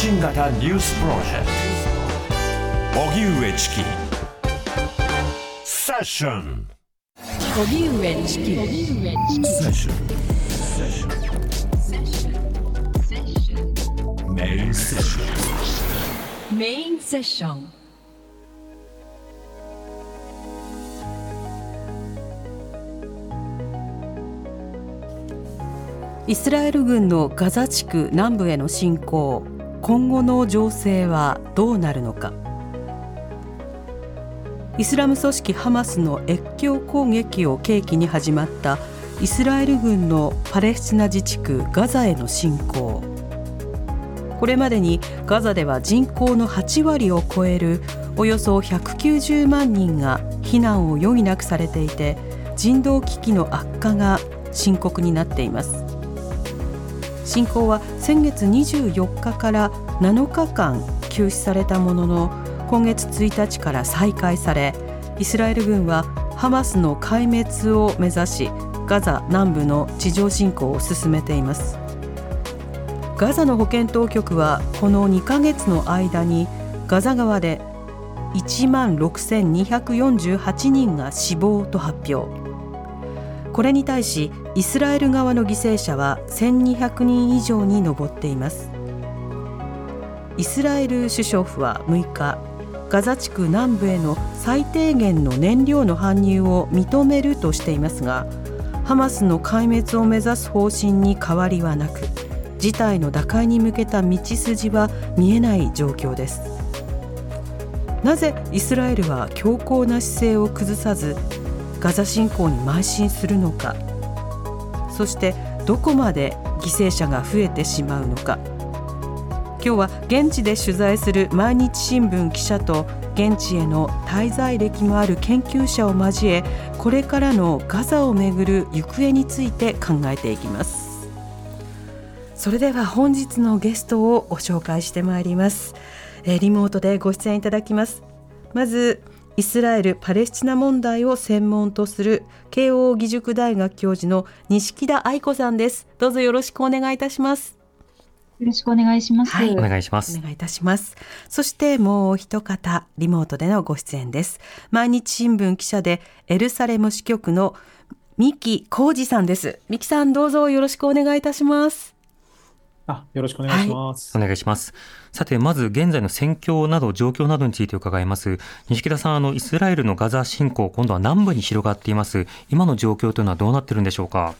新型ニュースプロジェクト。荻上チキ。セッション。荻上チキ。セッション。メインセッション。メインセッション。イスラエル軍のガザ地区南部への侵攻今後の情勢はどうなるのか。イスラム組織ハマスの越境攻撃を契機に始まったイスラエル軍のパレスチナ自治区ガザへの侵攻。これまでにガザでは人口の8割を超えるおよそ190万人が避難を余儀なくされていて人道危機の悪化が深刻になっています。侵攻は先月24日から7日間休止されたものの今月1日から再開されイスラエル軍はハマスの壊滅を目指しガザ南部の地上侵攻を進めています。ガザの保健当局はこの2ヶ月の間にガザ側で1万6248人が死亡と発表。これに対しイスラエル側の犠牲者は1200人以上に上っています。イスラエル首相府は6日ガザ地区南部への最低限の燃料の搬入を認めるとしていますがハマスの壊滅を目指す方針に変わりはなく事態の打開に向けた道筋は見えない状況です。なぜイスラエルは強硬な姿勢を崩さずガザ侵攻に邁進するのかそしてどこまで犠牲者が増えてしまうのか。今日は現地で取材する毎日新聞記者と現地への滞在歴もある研究者を交えこれからのガザをめぐる行方について考えていきます。それでは本日のゲストをご紹介してまいります。リモートでご出演いただきます。まずイスラエル・パレスチナ問題を専門とする慶應義塾大学教授の錦田愛子さんです。どうぞよろしくお願いいたします。ろしくお願いします。はい、お願いします。お願いいたします。そしてもう一方、リモートでのご出演です。毎日新聞記者でエルサレム支局の三木浩二さんです。三木さん、どうぞよろしくお願いいたします。あ、よろしくお願いします、はい、お願いします。さて、まず現在の戦況など状況などについて伺います。西田さん、あの、イスラエルのガザ侵攻、今度は南部に広がっています。今の状況というのはどうなってるんでしょうか？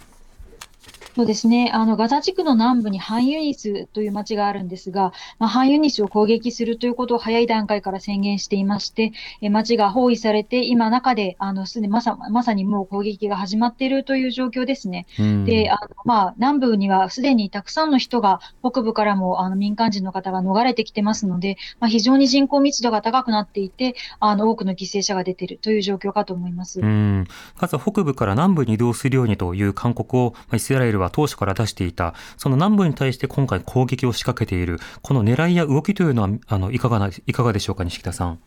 そうですね。あの、ガザ地区の南部にハンユニスという町があるんですが、まあ、ハンユニスを攻撃するということを早い段階から宣言していまして、え町が包囲されて、今中で、あの、すでにまさ、まさにもう攻撃が始まっているという状況ですね。で、あの、まあ、南部にはすでにたくさんの人が、北部からも、あの、民間人の方が逃れてきてますので、まあ、非常に人口密度が高くなっていて、あの、多くの犠牲者が出ているという状況かと思います。うん。ガザ北部から南部に移動するようにという勧告を、まあ、イスラエルは当初から出していた、その南部に対して今回攻撃を仕掛けている、この狙いや動きというのは、あのいかがないかがでしょうか、西北さん。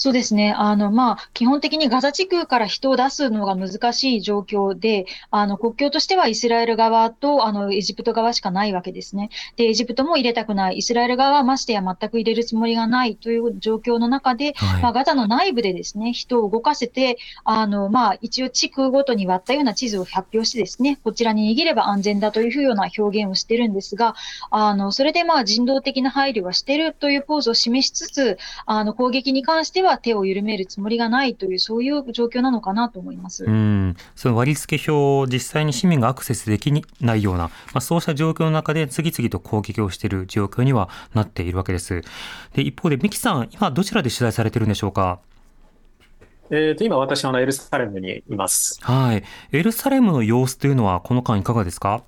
そうですね。あの、まあ、基本的にガザ地区から人を出すのが難しい状況で、あの、国境としてはイスラエル側と、あの、エジプト側しかないわけですね。で、エジプトも入れたくない。イスラエル側はましてや全く入れるつもりがないという状況の中で、はい、まあ、ガザの内部でですね、人を動かせて、あの、まあ、一応地区ごとに割ったような地図を発表してですね、こちらに握れば安全だというような表現をしてるんですが、あの、それでまあ、人道的な配慮はしてるというポーズを示しつつ、あの、攻撃に関してはは手を緩めるつもりがないという、そういう状況なのかなと思いますうんその割付表を実際に市民がアクセスできないような、まあ、そうした状況の中で次々と攻撃をしている状況にはなっているわけです。で一方で、三木さん、今、どちらで取材されてるんでしょうか？えー、と今、私はエルサレムにいます。はい。エルサレムの様子というのは、この間いかがですか？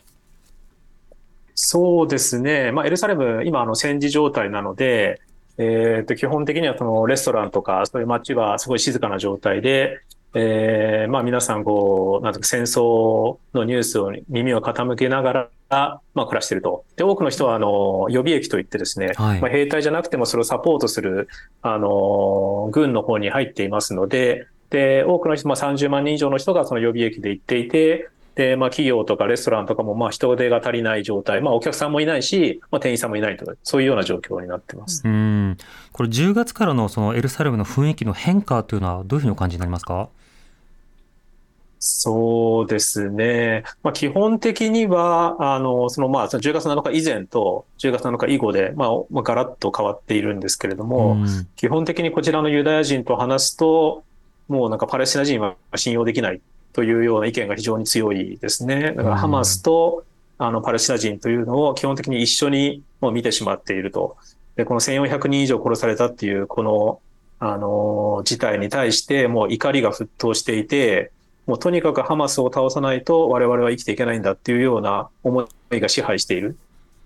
そうですね。まあ、エルサレム、今、あの、戦時状態なので、えー、と基本的にはそのレストランとかそういう街はすごい静かな状態で、えー、まあ皆さんこう、なんとか戦争のニュースを耳を傾けながら、まあ暮らしていると。で、多くの人はあの予備役といってですね、はい、まあ兵隊じゃなくてもそれをサポートする、あの、軍の方に入っていますので、で、多くの人、まあ30万人以上の人がその予備役で行っていて、で、まあ、企業とかレストランとかも、まあ、人手が足りない状態、まあ、お客さんもいないし、まあ、店員さんもいないとか、そういうような状況になってます。うん。これ10月からのそのエルサレムの雰囲気の変化というのはどういうふうにお感じになりますか？そうですね。まあ、基本的には、あの、その、まあ、その10月7日以前と10月7日以後で、まあ、まあ、ガラッと変わっているんですけれども、うん。基本的にこちらのユダヤ人と話すと、もうなんかパレスチナ人は信用できないというような意見が非常に強いですね。だからハマスと、あの、パレスチナ人というのを基本的に一緒にもう見てしまっていると。で、この1400人以上殺されたっていう、この、あの、事態に対して、もう怒りが沸騰していて、もうとにかくハマスを倒さないと我々は生きていけないんだっていうような思いが支配している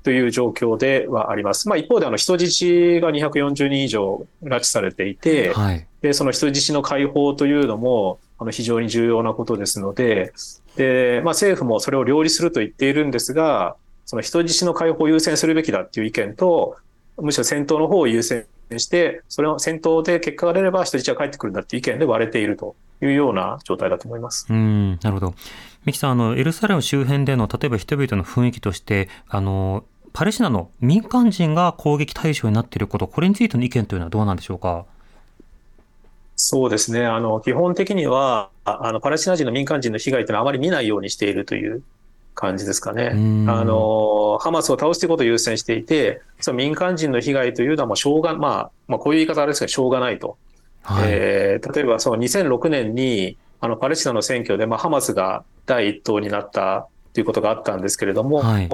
という状況ではあります。まあ一方であの人質が240人以上拉致されていて、はい。で、その人質の解放というのも、あの、非常に重要なことですので、で、まあ政府もそれを両立すると言っているんですが、その人質の解放を優先するべきだっていう意見と、むしろ戦闘の方を優先して、それを戦闘で結果が出れば人質は帰ってくるんだっていう意見で割れているというような状態だと思います。うん、なるほど。ミキさん、あの、エルサレム周辺での、例えば人々の雰囲気として、あの、パレスチナの民間人が攻撃対象になっていること、これについての意見というのはどうなんでしょうか？そうですね。あの、基本的には、ああの、パレスチナ人の民間人の被害というのはあまり見ないようにしているという感じですかね。うんあの、ハマスを倒すということを優先していて、その民間人の被害というのはもうしょうが、まあ、まあ、こういう言い方あれですけど、しょうがないと。はい。えー例えば、その2006年に、あの、パレスチナの選挙で、まあ、ハマスが第一党になったということがあったんですけれども、はい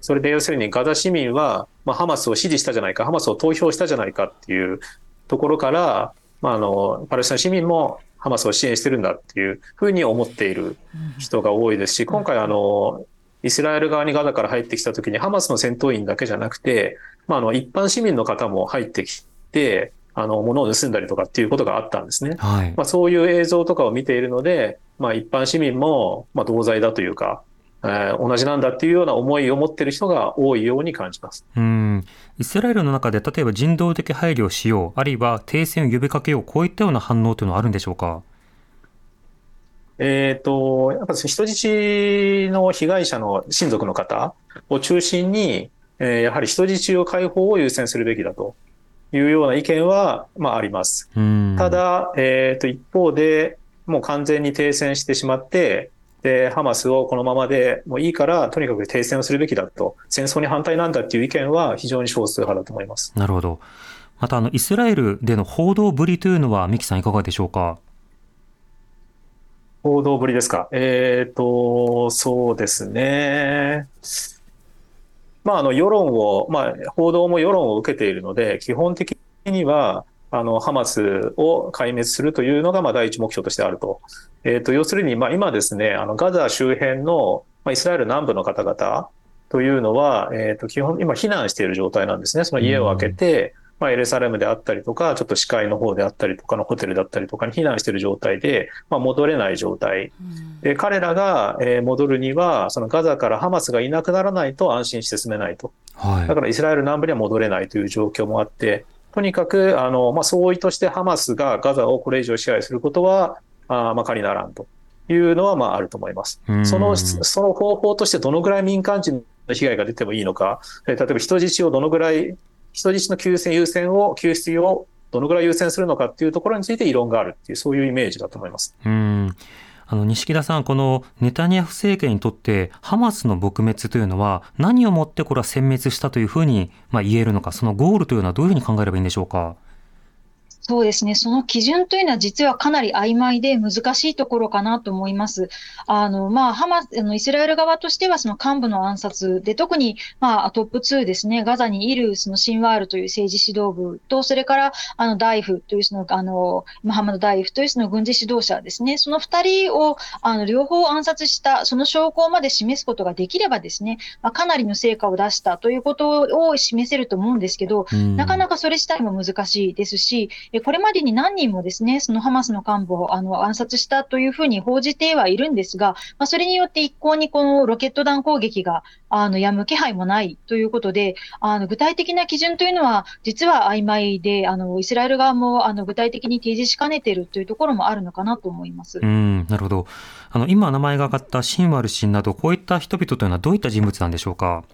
それで要するにガザ市民は、まあ、ハマスを支持したじゃないか、ハマスを投票したじゃないかっていうところから、まあ、あの、パレスチナ市民もハマスを支援してるんだっていうふうに思っている人が多いですし、今回あの、イスラエル側にガザから入ってきたときに、ハマスの戦闘員だけじゃなくて、まあ、あの、一般市民の方も入ってきて、あの、物を盗んだりとかっていうことがあったんですね。はい。まあ、そういう映像とかを見ているので、まあ、一般市民も、まあ、同罪だというか、えー同じなんだっていうような思いを持っている人が多いように感じます。うん。イスラエルの中で、例えば人道的配慮をしよう、あるいは停戦を呼びかけよう、こういったような反応というのはあるんでしょうか？えっ、と、やっぱ人質の被害者の親族の方を中心に、えーやはり人質を解放を優先するべきだというような意見は、まあ、あります。うん。た、だ、えっ、と、一方で、もう完全に停戦してしまって、で、ハマスをこのままでもういいから、とにかく停戦をするべきだと、戦争に反対なんだっていう意見は非常に少数派だと思います。なるほど。また、あの、イスラエルでの報道ぶりというのは、ミキさんいかがでしょうか？報道ぶりですか？えっ、と、そうですね。まあ、あの、世論を、まあ、報道も世論を受けているので、基本的には、あの、ハマスを壊滅するというのが、まあ、第一目標としてあると。えっ、と、要するに、まあ、今ですね、あの、ガザ周辺の、まあ、イスラエル南部の方々というのは、えっ、と、基本、今、避難している状態なんですね。その家を開けて、まあ、エルサレムであったりとか、ちょっと視界の方であったりとかのホテルだったりとかに避難している状態で、まあ、戻れない状態。で、彼らがえー戻るには、そのガザからハマスがいなくならないと安心して住めないと。はいだ。からイスラエル南部には戻れないという状況もあって、とにかく、あの、まあ、総意としてハマスがガザをこれ以上支配することは、あーまあ、仮ならんというのは、まあ、あると思います。うんその、その方法としてどのぐらい民間人の被害が出てもいいのか、えー例えば人質をどのぐらい、人質の救戦優先を、救出をどのぐらい優先するのかっていうところについて異論があるっていう、そういうイメージだと思います。うん。あの、西木田さん、このネタニヤフ政権にとって、ハマスの撲滅というのは、何をもってこれは殲滅したというふうに、まあ、言えるのか、そのゴールというのはどういうふうに考えればいいんでしょうか？そうですね。その基準というのは実はかなり曖昧で難しいところかなと思います。あの、まあ、ハマス、あの、イスラエル側としてはその幹部の暗殺で、特に、まあ、トップ2ですね、ガザにいるそのシンワールという政治指導部と、それから、あの、ダイフというその、あの、ムハンマド・ダイフというその軍事指導者ですね、その二人を、あの、両方暗殺した、その証拠まで示すことができればですね、まあ、かなりの成果を出したということを示せると思うんですけど、うんなかなかそれ自体も難しいですし、これまでに何人もですね、そのハマスの幹部をあの暗殺したというふうに報じてはいるんですが、まあ、それによって一向にこのロケット弾攻撃があのやむ気配もないということで、あの具体的な基準というのは、実は曖昧で、あのイスラエル側もあの具体的に提示しかねているというところもあるのかなと思います。うんなるほどあの今、名前が挙がったシンワル氏など、こういった人々というのは、どういった人物なんでしょうか？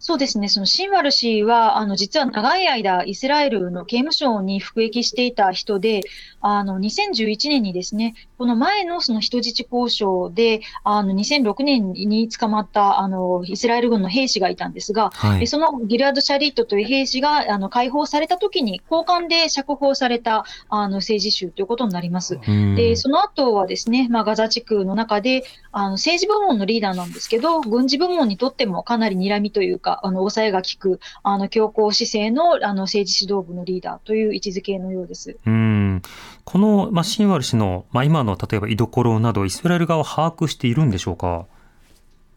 そうですね、そのシンワル氏は、あの実は長い間、イスラエルの刑務所に服役していた人で、あの2011年にですね、この前のその人質交渉で、あの2006年に捕まったあのイスラエル軍の兵士がいたんですが、はい、そのギルアド・シャリットという兵士があの解放されたときに、交換で釈放されたあの政治囚ということになります。で、その後はですね、まあ、ガザ地区の中で、あの政治部門のリーダーなんですけど、軍事部門にとってもかなり睨みというか、あの抑えが効く、あの強硬姿勢のあの政治指導部のリーダーという位置づけのようです。うんこの、まあ、シンワル氏の、まあ、今の例えば居所など、イスラエル側は把握しているんでしょうか？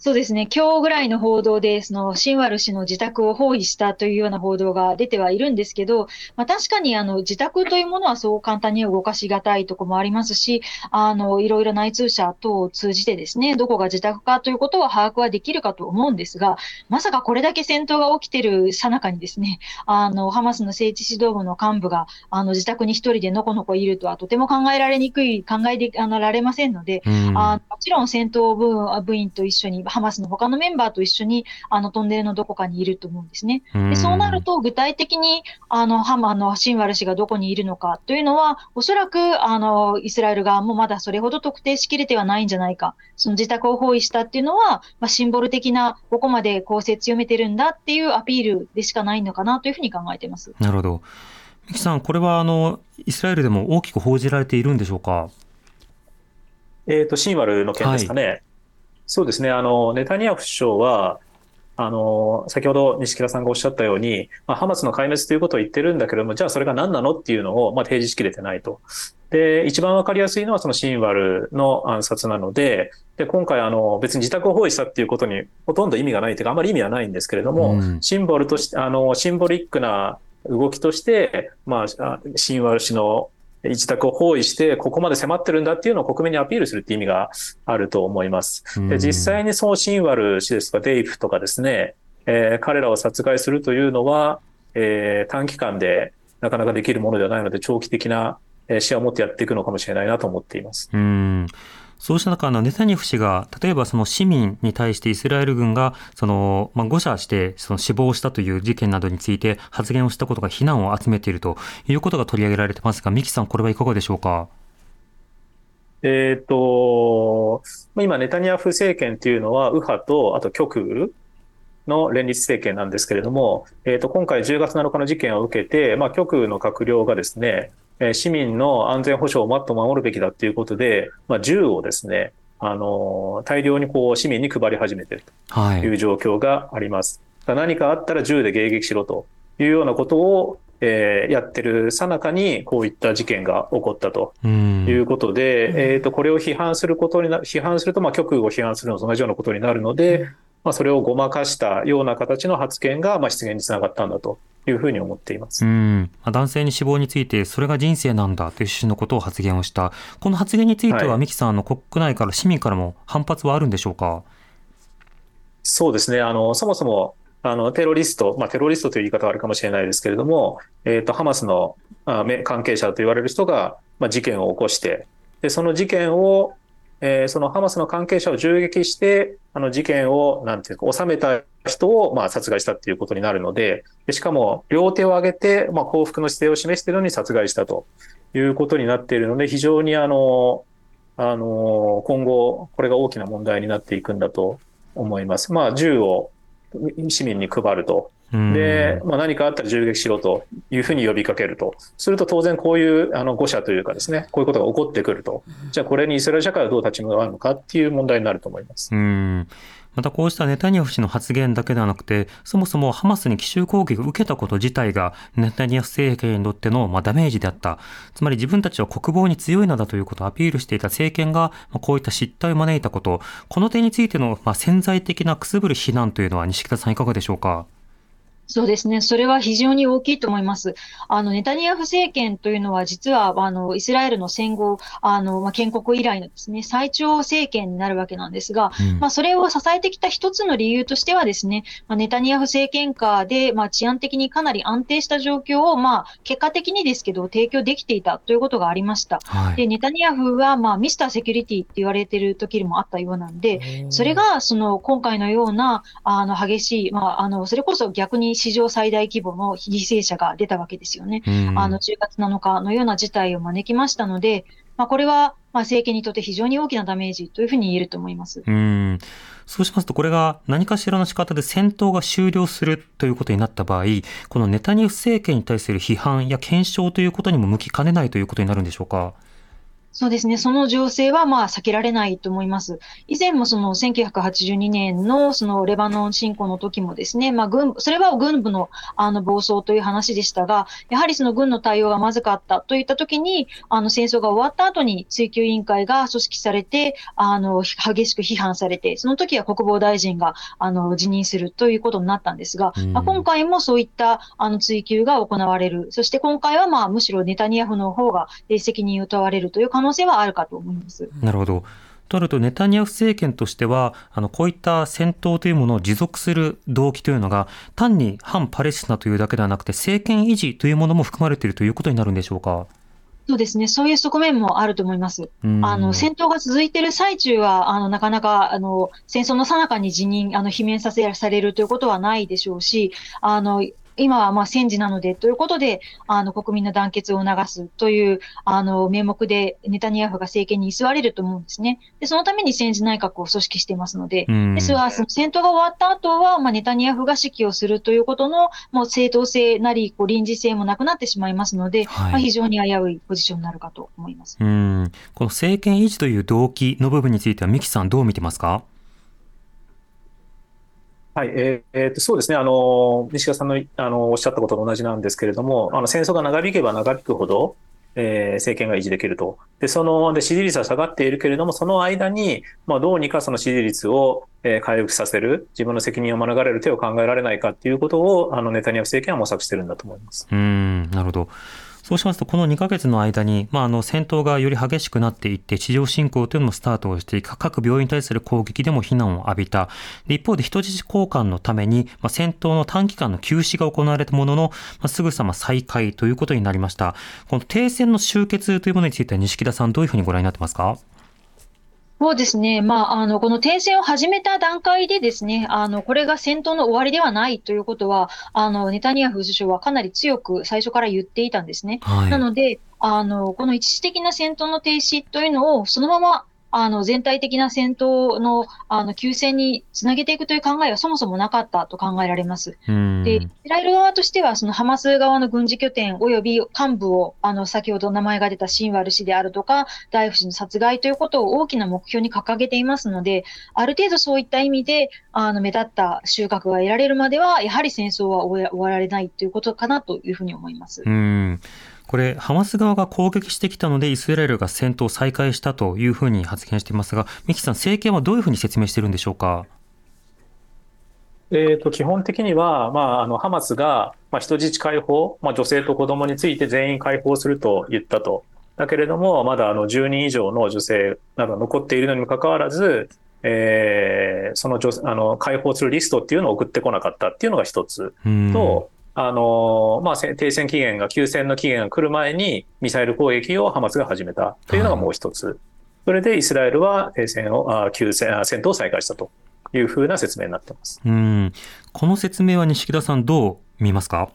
そうですね、今日ぐらいの報道で、そのシンワル氏の自宅を包囲したというような報道が出てはいるんですけど、まあ、確かにあの自宅というものはそう簡単に動かしがたいところもありますし、あのいろいろ内通者等を通じてですね、どこが自宅かということは把握はできるかと思うんですが、まさかこれだけ戦闘が起きているさなかにですね、あのハマスの政治指導部の幹部があの自宅に一人でのこのこいるとはとても考えられにくい、考えであのられませんので、あもちろん戦闘部部員と一緒にハマスの他のメンバーと一緒にあのトンネルのどこかにいると思うんですね。でそうなると、具体的にあのハマのシンワル氏がどこにいるのかというのは、おそらくあのイスラエル側もまだそれほど特定しきれてはないんじゃないか、その自宅を包囲したっていうのは、まあ、シンボル的な、ここまで攻勢強めてるんだっていうアピールでしかないのかなというふうに考えています。なるほど。三木さん、これはあのイスラエルでも大きく報じられているんでしょうか？えっ、ー、と、シンワルの件ですかね。はいそうですね。あの、ネタニヤフ首相は、あの、先ほど西木田さんがおっしゃったように、まあ、ハマスの壊滅ということを言ってるんだけども、じゃあそれが何なのっていうのを、まあ、提示しきれてないと。で、一番わかりやすいのはそのシンワルの暗殺なので、で、今回あの、別に自宅を包囲したっていうことにほとんど意味がないというか、あまり意味はないんですけれども、うん、シンボルとして、あの、シンボリックな動きとして、まあ、シンワル氏の自宅を包囲して、ここまで迫ってるんだっていうのを国民にアピールするっていう意味があると思います。で実際にそのシンワル氏ですとかデイフとかですね、えー、彼らを殺害するというのは、えー、短期間でなかなかできるものではないので、長期的な視野を持ってやっていくのかもしれないなと思っています。うんそうした中、のネタニヤフ氏が、例えばその市民に対してイスラエル軍が、その、まあ、誤射してその死亡したという事件などについて発言をしたことが非難を集めているということが取り上げられてますが、三木さん、これはいかがでしょうか？えっ、と、今、ネタニヤフ政権というのは、右派と、あと極右の連立政権なんですけれども、えっ、と、今回10月7日の事件を受けて、まあ、極右の閣僚がですね、市民の安全保障をもっと守るべきだということで、まあ、銃をですね、あの、大量にこう市民に配り始めているとい。う状況があります。はい、何かあったら銃で迎撃しろというようなことを、えー、やってるさなかにこういった事件が起こったということで、えっ、ー、と、これを批判することにな、批判すると、まあ、極右を批判するのと同じようなことになるので、まあ、それをごまかしたような形の発言が、まあ、失言につながったんだというふうに思っています。うん男性に死亡について、それが人生なんだという趣旨のことを発言をした。この発言については、三木さん、の国内から市民からも反発はあるんでしょうか？そうですね。あの、そもそも、あの、テロリスト、まあ、テロリストという言い方はあるかもしれないですけれども、えっ、ー、と、ハマスのあ関係者と言われる人が、まあ、事件を起こして、で、その事件を、えー、そのハマスの関係者を銃撃して、あの事件を、なんていうか、収めた人を、まあ、殺害したっていうことになるので、でしかも、両手を挙げて、まあ、幸福の姿勢を示しているのに殺害したということになっているので、非常にあの、あの、今後、これが大きな問題になっていくんだと思います。まあ、銃を市民に配るとで、まあ、何かあったら銃撃しろというふうに呼びかけると。すると当然こういうあの誤射というかですね、こういうことが起こってくると。じゃあこれにイスラエル社会はどう立ち向かうのかっていう問題になると思います。うんまたこうしたネタニヤフ氏の発言だけではなくて、そもそもハマスに奇襲攻撃を受けたこと自体がネタニヤフ政権にとってのまあダメージであった。つまり自分たちは国防に強いのだということをアピールしていた政権が、こういった失態を招いたこと、この点についてのまあ潜在的なくすぶる非難というのは西北さんいかがでしょうか？そうですね。それは非常に大きいと思います。あの、ネタニヤフ政権というのは、実は、あの、イスラエルの戦後、あの、まあ、建国以来のですね、最長政権になるわけなんですが、うん、まあ、それを支えてきた一つの理由としてはですね、まあ、ネタニヤフ政権下で、まあ、治安的にかなり安定した状況を、まあ、結果的にですけど、提供できていたということがありました。はい、で、ネタニヤフは、まあ、ミスターセキュリティって言われてる時もあったようなんで、それが、その、今回のような、あの、激しい、まあ、あの、それこそ逆に史上最大規模の犠牲者が出たわけですよね。あの10月7日のような事態を招きましたので、まあ、これはまあ政権にとって非常に大きなダメージというふうに言えると思います。うんそうしますと、これが何かしらの仕方で戦闘が終了するということになった場合、このネタニヤフ政権に対する批判や検証ということにも向きかねないということになるんでしょうか？そうですね。その情勢はまあ避けられないと思います。以前もその1982年のそのレバノン侵攻の時もですね、まあ軍、それは軍部のあの暴走という話でしたが、やはりその軍の対応がまずかったといった時に、あの戦争が終わった後に追及委員会が組織されて、あの、激しく批判されて、その時は国防大臣があの辞任するということになったんですが、まあ、今回もそういったあの追及が行われる。そして今回はまあむしろネタニヤフの方が責任を問われるという可能性はあるかと思います。なるほど。となると、ネタニヤフ政権としては、あのこういった戦闘というものを持続する動機というのが、単に反パレスチナというだけではなくて、政権維持というものも含まれているということになるんでしょうか？そうですね。そういう側面もあると思います。あの、戦闘が続いている最中は、あの、なかなか、あの、戦争の最中に辞任、あの、罷免させされるということはないでしょうし、あの、今はまあ戦時なのでということで、あの国民の団結を促すというあの名目でネタニヤフが政権に居座れると思うんですね。で、そのために戦時内閣を組織していますので、ですが、その戦闘が終わった後は、まあ、ネタニヤフが指揮をするということのもう正当性なり、こう臨時性もなくなってしまいますので、はい、まあ、非常に危ういポジションになるかと思います。うんこの政権維持という動機の部分については、三木さん、どう見てますか？はい、えー、えー、とそうですね、あの西川さんのあのおっしゃったことと同じなんですけれども、あの戦争が長引けば長引くほど、えー、政権が維持できると。で、その、で、支持率は下がっているけれども、その間に、まあ、どうにかその支持率を、えー、回復させる、自分の責任を免れる手を考えられないかっていうことを、あの、ネタニヤフ政権は模索してるんだと思います。うん、なるほど。そうしますと、この2ヶ月の間に、まあ、あの戦闘がより激しくなっていって、地上侵攻というのもスタートをしていく、各病院に対する攻撃でも非難を浴びた。で一方で人質交換のために、まあ、戦闘の短期間の休止が行われたものの、まあ、すぐさま再開ということになりました。この停戦の終結というものについては、西木田さん、どういうふうにご覧になってますか？そうですね。まあ、あの、この停戦を始めた段階でですね、あの、これが戦闘の終わりではないということは、あの、ネタニヤフ首相はかなり強く最初から言っていたんですね。はい、なので、あの、この一時的な戦闘の停止というのをそのままあの、全体的な戦闘の、あの、休戦につなげていくという考えはそもそもなかったと考えられます。で、イスラエル側としては、そのハマス側の軍事拠点及び幹部を、あの、先ほど名前が出たシンワル氏であるとか、ダイフ氏の殺害ということを大きな目標に掲げていますので、ある程度そういった意味で、あの、目立った収穫が得られるまでは、やはり戦争は終わられないということかなというふうに思います。うんこれ、ハマス側が攻撃してきたので、イスラエルが戦闘を再開したというふうに発言していますが、三木さん、政権はどういうふうに説明しているんでしょうか？えーと、基本的には、まあ、あのハマスが、まあ、人質解放、まあ、女性と子供について全員解放すると言ったと。だけれども、まだあの10人以上の女性など残っているのにもかかわらず、えー、その女あの解放するリストっていうのを送ってこなかったっていうのが一つと、あのまあ、停戦期限が、休戦の期限が来る前に、ミサイル攻撃をハマスが始めたというのがもう一つ。それでイスラエルは停戦を、あ休戦戦闘を再開したというふうな説明になってます。うんこの説明は西田さん、どう見ますか？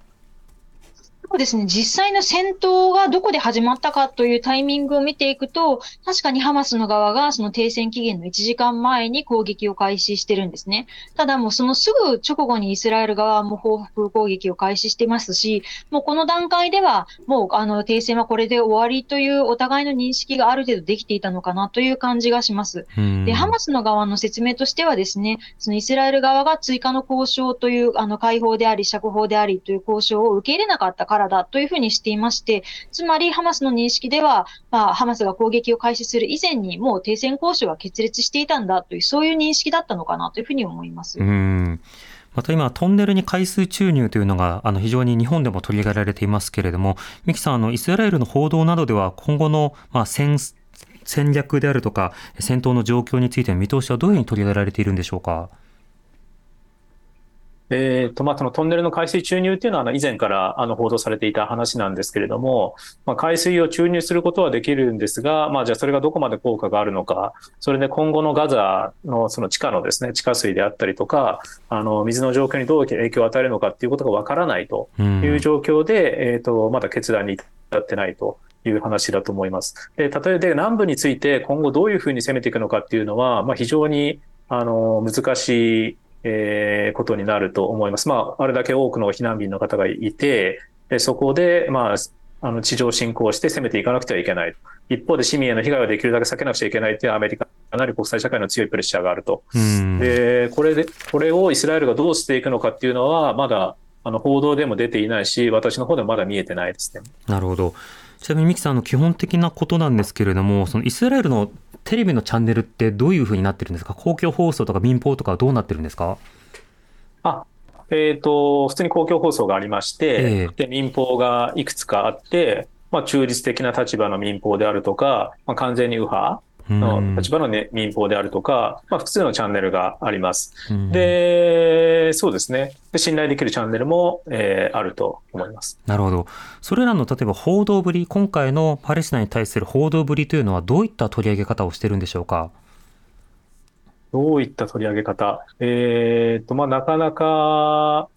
そうですね、実際の戦闘がどこで始まったかというタイミングを見ていくと、確かにハマスの側がその停戦期限の1時間前に攻撃を開始してるんですね。ただもうそのすぐ直後にイスラエル側も報復攻撃を開始してますし、もうこの段階ではもうあの停戦はこれで終わりというお互いの認識がある程度できていたのかなという感じがします。で、ハマスの側の説明としてはですね、そのイスラエル側が追加の交渉というあの解放であり釈放でありという交渉を受け入れなかったからだというふうにしていまして、つまりハマスの認識では、まあ、ハマスが攻撃を開始する以前にもう停戦交渉は決裂していたんだという、そういう認識だったのかなというふうに思います。うんまた今、トンネルに海水注入というのがあの非常に日本でも取り上げられていますけれども、三木さん、あのイスラエルの報道などでは今後の、まあ、戦戦略であるとか、戦闘の状況についての見通しはどういうふうに取り上げられているんでしょうか？えーとまあ、そのトンネルの海水注入っていうのはあの以前からあの報道されていた話なんですけれども、まあ、海水を注入することはできるんですが、まあ、じゃあそれがどこまで効果があるのか、それで今後のガザのその地下のですね、地下水であったりとか、あの水の状況にどう影響を与えるのかっていうことがわからないという状況で、えーとまだ決断に至ってないと。いう話だと思います。で、例えば南部について今後どういうふうに攻めていくのかっていうのは、まあ、非常にあの難しいえー、ことになると思います。まあ、あれだけ多くの避難民の方がいて、でそこで、まあ、あの地上侵攻して攻めていかなくてはいけない。一方で市民への被害はできるだけ避けなくちゃいけないというアメリカかなり国際社会の強いプレッシャーがあると。で、これで、これをイスラエルがどうしていくのかっていうのは、まだあの報道でも出ていないし、私の方でもまだ見えてないですね。なるほど。ちなみに三木さん、の基本的なことなんですけれども、そのイスラエルのテレビのチャンネルってどういうふうになってるんですか？公共放送とか民放とかどうなってるんですか？あ、えっ、ー、と、普通に公共放送がありまして、えー、で、民放がいくつかあって、まあ、中立的な立場の民放であるとか、まあ、完全に右派の立場の、ね、民放であるとか、まあ、複数のチャンネルがあります。で、そうですね。信頼できるチャンネルも、えー、あると思います。なるほど。それらの例えば報道ぶり、今回のパレスチナに対する報道ぶりというのはどういった取り上げ方をしてるんでしょうか？どういった取り上げ方？えっ、ー、と、まあ、なかなか、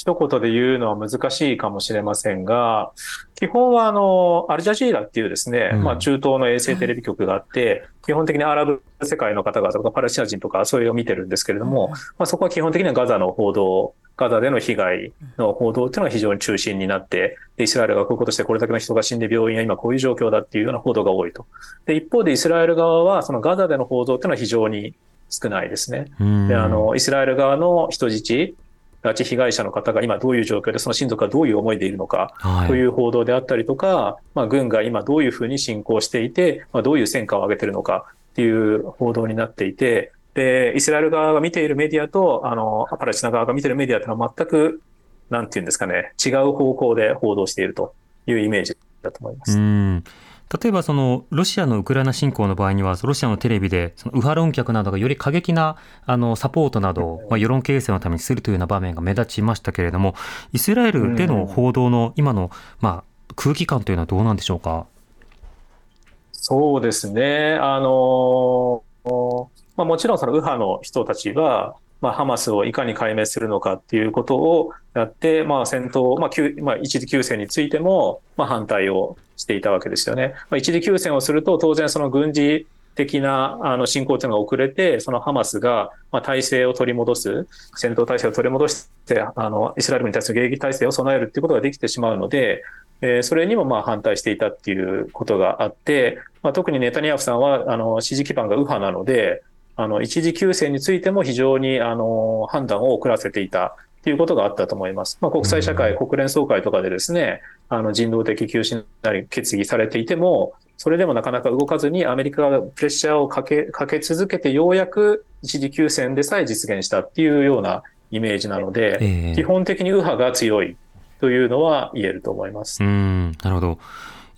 一言で言うのは難しいかもしれませんが、基本はあの、アルジャジーラっていうですね、うん、まあ中東の衛星テレビ局があって、基本的にアラブ世界の方々とかパレスチナ人とかそういうのを見てるんですけれども、まあそこは基本的にはガザの報道、ガザでの被害の報道っていうのが非常に中心になって、イスラエルがこういうことしてこれだけの人が死んで病院は今こういう状況だっていうような報道が多いと。で、一方でイスラエル側はそのガザでの報道っていうのは非常に少ないですね。で、あの、イスラエル側の人質、拉致被害者の方が今どういう状況で、その親族がどういう思いでいるのか、という報道であったりとか、まあ、軍が今どういうふうに侵攻していて、まあ、どういう戦果を上げているのかっていう報道になっていて、で、イスラエル側が見ているメディアと、あの、パレスチナ側が見ているメディアというのは全く、なんていうんですかね、違う方向で報道しているというイメージだと思います。例えばそのロシアのウクライナ侵攻の場合には、ロシアのテレビでその右派論客などがより過激なあのサポートなど、まあ、世論形成のためにするというような場面が目立ちましたけれども、イスラエルでの報道の今の、まあ、空気感というのはどうなんでしょうか？そうですね。あのまあ、もちろんその右派の人たちは、まあ、ハマスをいかに壊滅するのかっていうことをやって、まあ、戦闘、まあ、まあ、一時休戦についても、まあ、反対をしていたわけですよね。まあ、一時休戦をすると、当然その軍事的なあの進行というのが遅れて、そのハマスがまあ体制を取り戻す、戦闘体制を取り戻して、あのイスラエルに対する迎撃体制を備えるということができてしまうので、えー、それにもまあ反対していたっていうことがあって、まあ、特にネタニヤフさんはあの支持基盤が右派なので、あの一時休戦についても非常にあの判断を遅らせていたということがあったと思います。まあ、国際社会、国連総会とかでですね、あの人道的休止なり決議されていても、それでもなかなか動かずにアメリカがプレッシャーをかけかけ続けてようやく一時休戦でさえ実現したっていうようなイメージなので、えー、基本的に右派が強いというのは言えると思います。うんなるほど。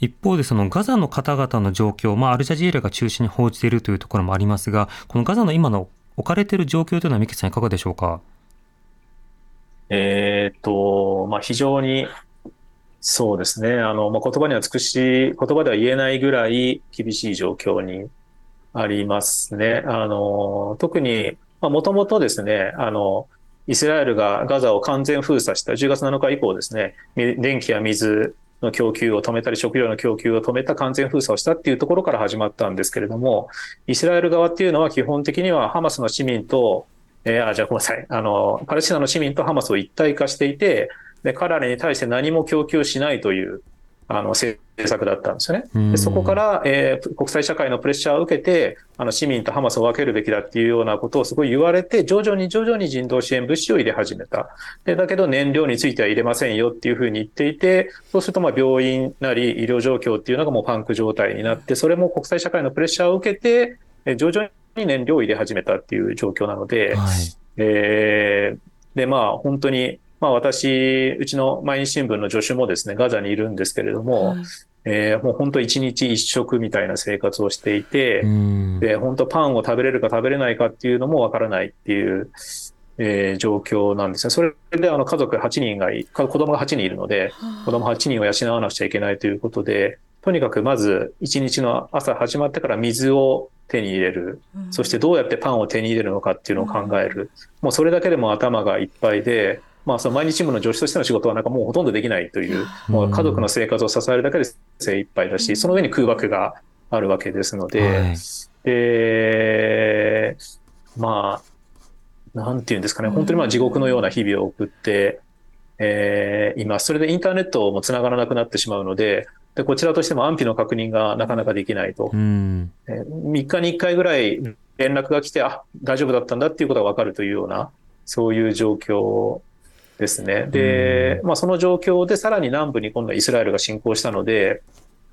一方でそのガザの方々の状況、まあ、アルジャジーラが中心に報じているというところもありますが、このガザの今の置かれている状況というのは、三木さん、いかがでしょうか？えー、っと、まあ、非常に、そうですね。あの、まあ、言葉には尽くし、言葉では言えないぐらい厳しい状況にありますね。あの、特に、まあ、もともとですね、あの、イスラエルがガザを完全封鎖した10月7日以降ですね、電気や水の供給を止めたり、食料の供給を止めた完全封鎖をしたっていうところから始まったんですけれども、イスラエル側っていうのは基本的にはハマスの市民とえー、あ、じゃあごめんなさい。あの、パレスチナの市民とハマスを一体化していて、で、彼らに対して何も供給しないという、あの、政策だったんですよね。でそこから、えー、国際社会のプレッシャーを受けて、あの、市民とハマスを分けるべきだっていうようなことをすごい言われて、徐々に徐々に人道支援物資を入れ始めた。で、だけど燃料については入れませんよっていうふうに言っていて、そうすると、まあ、病院なり医療状況っていうのがもうパンク状態になって、それも国際社会のプレッシャーを受けて、徐々に燃料を入れ始めたっていう状況なので、はい、えー、で、まあ本当に、まあ私、うちの毎日新聞の助手もですね、ガザにいるんですけれども、はいえーもう本当一日一食みたいな生活をしていて、うんで、本当パンを食べれるか食べれないかっていうのもわからないっていう、えー状況なんですね。それであの家族8人が子供が8人いるので、子供8人を養わなくちゃいけないということで、とにかくまず一日の朝始まってから水を手に入れる。そしてどうやってパンを手に入れるのかっていうのを考える。もうそれだけでも頭がいっぱいで、まあその毎日新聞の助手としての仕事はなんかもうほとんどできないという、もう家族の生活を支えるだけで精一杯だし、その上に空爆があるわけですので、はい。で、まあ、なんていうんですかね、本当にまあ地獄のような日々を送って、えーいます。それでインターネットもつながらなくなってしまうので、でこちらとしても安否の確認がなかなかできないと。うん。えー3日に1回ぐらい連絡が来て、あ、大丈夫だったんだっていうことがわかるというような、そういう状況ですね。で、まあその状況でさらに南部に今度はイスラエルが侵攻したので、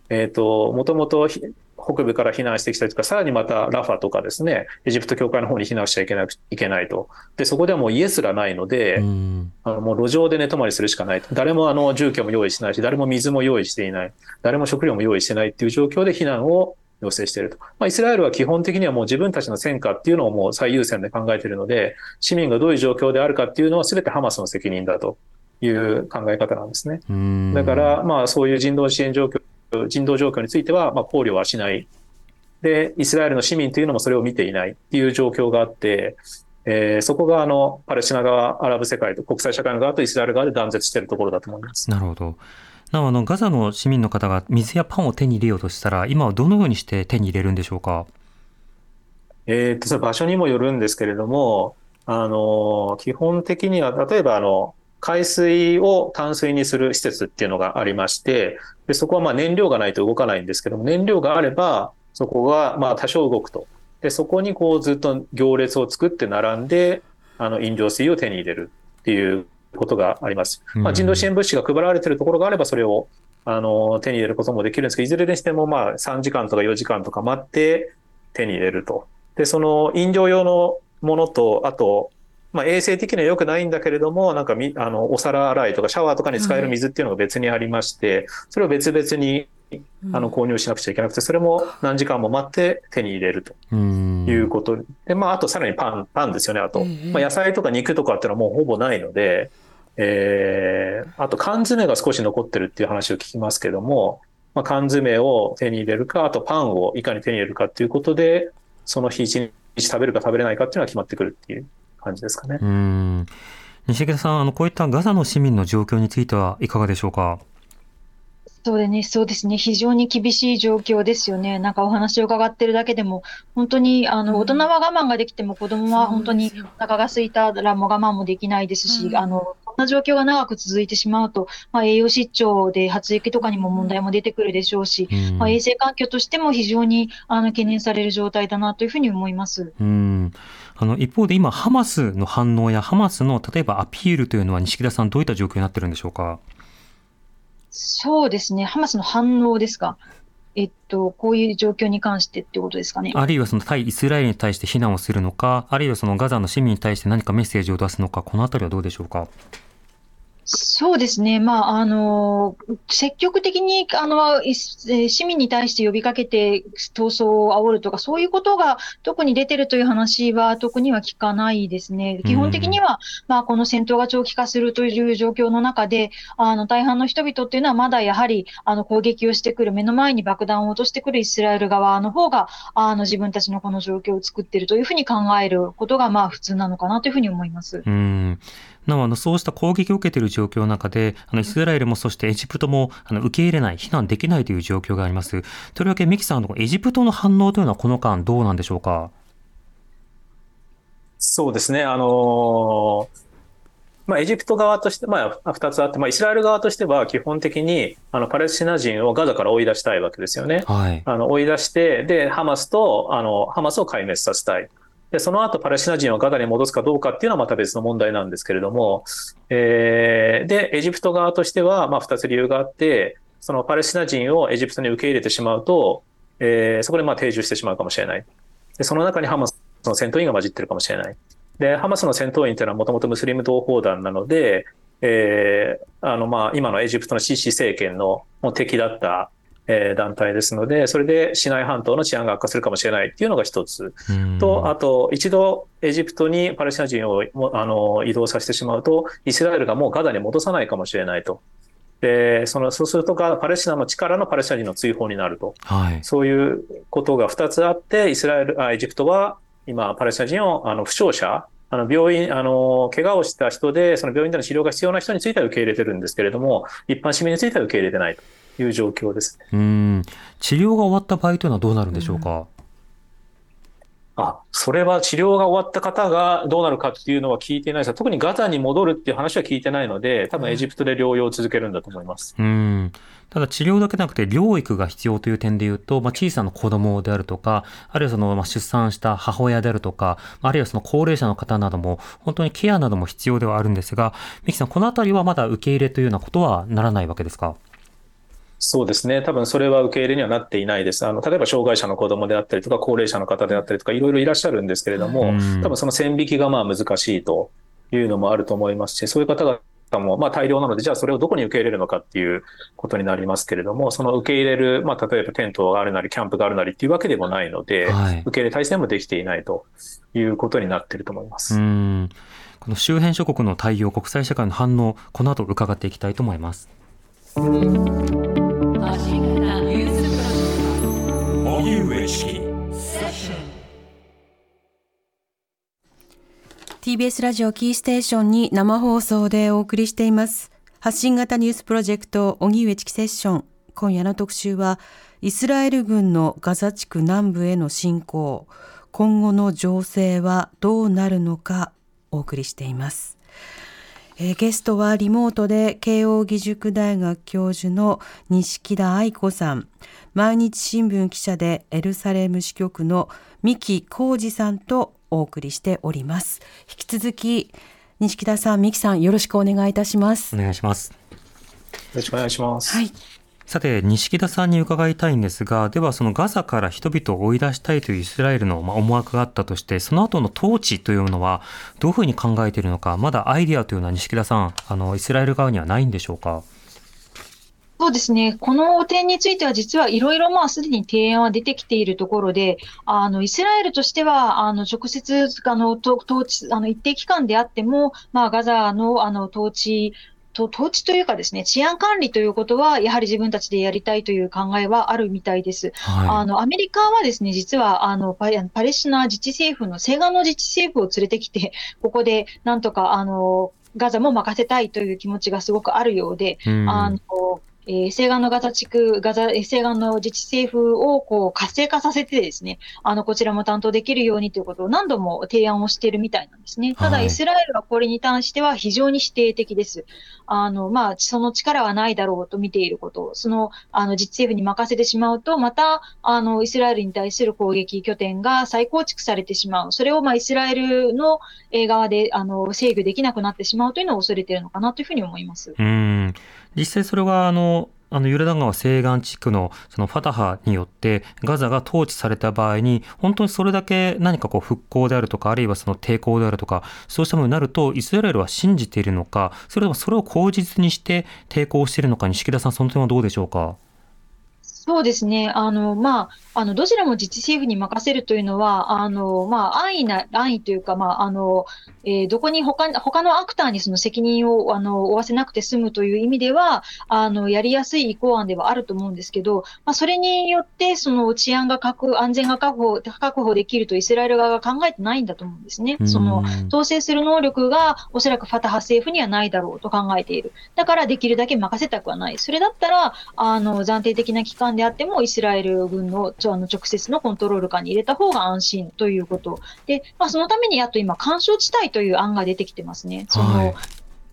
えっ、と、もともとひ北部から避難してきたりとか、さらにまたラファとかですね、エジプト境界の方に避難しちゃいけなくいけないと。で、そこではもう家すらないので、うんあのもう路上で寝泊まりするしかないと。誰もあの住居も用意しないし、誰も水も用意していない。誰も食料も用意してないっていう状況で避難を要請していると。まあ、イスラエルは基本的にはもう自分たちの戦果っていうのをもう最優先で考えているので、市民がどういう状況であるかっていうのは全てハマスの責任だという考え方なんですね。うんだから、まあそういう人道支援状況、人道状況については、まあ考慮はしない。で、イスラエルの市民というのもそれを見ていないっていう状況があって、えーそこがあの、パレスチナ側、アラブ世界と国際社会の側とイスラエル側で断絶しているところだと思います。なるほど。なおあのガザの市民の方が水やパンを手に入れようとしたら今はどのようにして手に入れるんでしょうか？えーと、それ場所にもよるんですけれども、あの、基本的には、例えばあの、海水を淡水にする施設っていうのがありまして、でそこはま燃料がないと動かないんですけども、燃料があれば、そこがまあ多少動くと。で、そこにこうずっと行列を作って並んで、あの、飲料水を手に入れるっていうことがあります。まあ、人道支援物資が配られているところがあれば、それを、あの、手に入れることもできるんですけど、いずれにしてもまあ3時間とか4時間とか待って手に入れると。で、その飲料用のものと、あと、まあ、衛生的には良くないんだけれども、なんかみ、あの、お皿洗いとかシャワーとかに使える水っていうのが別にありまして、それを別々に、あの、購入しなくちゃいけなくて、それも何時間も待って手に入れるとうんいうこと。で、まあ、あとさらにパン、パンですよね、あと。ええまあ、野菜とか肉とかっていうのはもうほぼないので、えー、あと缶詰が少し残ってるっていう話を聞きますけども、まあ、缶詰を手に入れるか、あとパンをいかに手に入れるかっていうことで、その日一日食べるか食べれないかっていうのは決まってくるっていう感じですかね。うん西池田さんあのこういったガザの市民の状況についてはいかがでしょうか？そうでね、そうですね。非常に厳しい状況ですよね。なんかお話を伺ってるだけでも、本当に、あの、うん大人は我慢ができても子供は本当にお腹が空いたらもう我慢もできないですし、うんあの、こんな状況が長く続いてしまうと、まあ、栄養失調で発育とかにも問題も出てくるでしょうし、うんまあ、衛生環境としても非常にあの懸念される状態だなというふうに思います。うんあの一方で今ハマスの反応やハマスの例えばアピールというのは西木田さんどういった状況になってるんでしょうか？そうですね。ハマスの反応ですか？えっと、こういう状況に関してってことですかね？あるいはその対イスラエルに対して非難をするのか、あるいはそのガザの市民に対して何かメッセージを出すのか、このあたりはどうでしょうか？そうですね。まあ、あの、積極的に、あの、市民に対して呼びかけて闘争を煽るとか、そういうことが特に出てるという話は特には聞かないですね。基本的には、まあ、この戦闘が長期化するという状況の中で、あの、大半の人々っていうのはまだやはり、あの、攻撃をしてくる、目の前に爆弾を落としてくるイスラエル側の方が、あの、自分たちのこの状況を作っているというふうに考えることが、まあ、普通なのかなというふうに思います。うんなおあのそうした攻撃を受けている状況の中であのイスラエルもそしてエジプトもあの受け入れない非難できないという状況がありますとりわけミキさんのエジプトの反応というのはこの間どうなんでしょうか？そうですね。あのーまあ、エジプト側として、まあ、二つあって、まあ、イスラエル側としては基本的に、あの、パレスチナ人をガザから追い出したいわけですよね。はいあの、追い出して、で、ハマスと、あの、ハマスを壊滅させたい。で、その後、パレスチナ人をガザに戻すかどうかっていうのはまた別の問題なんですけれども、えーで、エジプト側としては、まあ、二つ理由があって、そのパレスチナ人をエジプトに受け入れてしまうと、えーそこでまあ定住してしまうかもしれない。で、その中にハマスの戦闘員が混じってるかもしれない。で、ハマスの戦闘員というのはもともとムスリム同胞団なので、えー、あの、まあ、今のエジプトのシシ政権の敵だったえー、団体ですので、それでシナイ半島の治安が悪化するかもしれないっていうのが一つ。と、あと、一度エジプトにパレスチナ人をあの移動させてしまうと、イスラエルがもうガザに戻さないかもしれないと。で、その、そうするとパレスチナの力のパレスチナ人の追放になると。はい、そういうことが2つあって、イスラエル、あエジプトは今、パレスチナ人を、あの、負傷者、あの、病院、あの、怪我をした人で、その病院での治療が必要な人については受け入れてるんですけれども、一般市民については受け入れてないと。いう状況です、ね、うん。治療が終わった場合というのはどうなるんでしょうか？うん、あそれは治療が終わった方がどうなるかっていうのは聞いてないです。が、特にガザに戻るっていう話は聞いてないので、多分エジプトで療養を続けるんだと思います。うん。ただ治療だけなくて療育が必要という点で言うと、まあ、小さな子供であるとか、あるいはその、まあ、出産した母親であるとか、あるいはその高齢者の方なども、本当にケアなども必要ではあるんですが、ミキさん、このあたりはまだ受け入れというようなことはならないわけですか？そうですね。多分それは受け入れにはなっていないです。あの、例えば障害者の子供であったりとか、高齢者の方であったりとか、いろいろいらっしゃるんですけれども、多分その線引きがまあ難しいというのもあると思いますし、そういう方々もまあ大量なので、じゃあそれをどこに受け入れるのかっていうことになりますけれども、その受け入れる、まあ例えばテントがあるなり、キャンプがあるなりっていうわけでもないので、はい、受け入れ体制もできていないということになっていると思います。この周辺諸国の対応、国際社会の反応、この後伺っていきたいと思います。TBS ラジオキーステーションに生放送でお送りしています。発信型ニュースプロジェクト荻上チキセッション。今夜の特集はイスラエル軍のガザ地区南部への侵攻。今後の情勢はどうなるのかお送りしています。えー、ゲストはリモートで慶應義塾大学教授の錦田愛子さん。毎日新聞記者でエルサレム支局の三木浩二さんとお送りしております。引き続き錦田さん三木さんよろしくお願いいたします。お願いします。よろしくお願いします。はい。さて、錦田さんに伺いたいんですが、ではそのガザから人々を追い出したいというイスラエルの思惑があったとして、その後の統治というのはどういうふうに考えているのか、まだアイディアというのは錦田さん、あのイスラエル側にはないんでしょうか？そうですね。この点については実はいろいろまあすでに提案は出てきているところで、あの、イスラエルとしては、あの、直接、あの、統治、あの、一定期間であっても、まあ、ガザの、あの、統治と統治というかですね、治安管理ということは、やはり自分たちでやりたいという考えはあるみたいです。はい、あの、アメリカはですね、実は、あの、パレスチナ自治政府の、西岸の自治政府を連れてきて、ここでなんとか、あの、ガザも任せたいという気持ちがすごくあるようで、うん、あの、えー、西岸のガザ地区、ガザ、西岸の自治政府をこう活性化させてですね、あの、こちらも担当できるようにということを何度も提案をしているみたいなんですね。ただ、イスラエルはこれに関しては非常に否定的です。あの、まあ、その力はないだろうと見ていること、その、あの、実政府に任せてしまうと、また、あの、イスラエルに対する攻撃拠点が再構築されてしまう。それを、まあ、イスラエルの側で、あの、制御できなくなってしまうというのを恐れているのかなというふうに思います。うん実際それはあのあのユルダン川西岸地区のそのファタハによってガザが統治された場合に本当にそれだけ何かこう復興であるとかあるいはその抵抗であるとかそうしたものになるとイスラエルは信じているのかそれともそれを口実にして抵抗しているのか錦田さんその点はどうでしょうか？そうですね。あの、まあ、あの、どちらも自治政府に任せるというのは、あの、まあ、安易な、安易というか、まあ、あの、えー、どこに他、他のアクターにその責任を、あの、負わせなくて済むという意味では、あの、やりやすい移行案ではあると思うんですけど、まあ、それによって、その治安が確、安全が確保、確保できるとイスラエル側が考えてないんだと思うんですね。その、統制する能力が、おそらくファタハ政府にはないだろうと考えている。だから、できるだけ任せたくはない。それだったら、あの、暫定的な期間であっても、イスラエル軍のあの直接のコントロール下に入れた方が安心ということ。で、まあ、そのためにやっと今、干渉地帯という案が出てきてますね。その、はい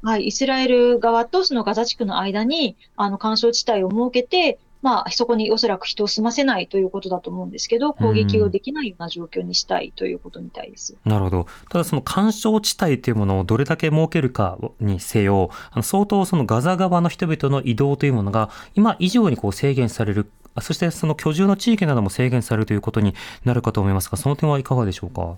はい、イスラエル側とそのガザ地区の間に、あの、干渉地帯を設けて、まあ、そこにおそらく人を住ませないということだと思うんですけど、攻撃をできないような状況にしたいということみたいです。なるほど。ただその干渉地帯というものをどれだけ設けるかにせよ、あの相当そのガザ側の人々の移動というものが今以上にこう制限される、そしてその居住の地域なども制限されるということになるかと思いますが、その点はいかがでしょうか？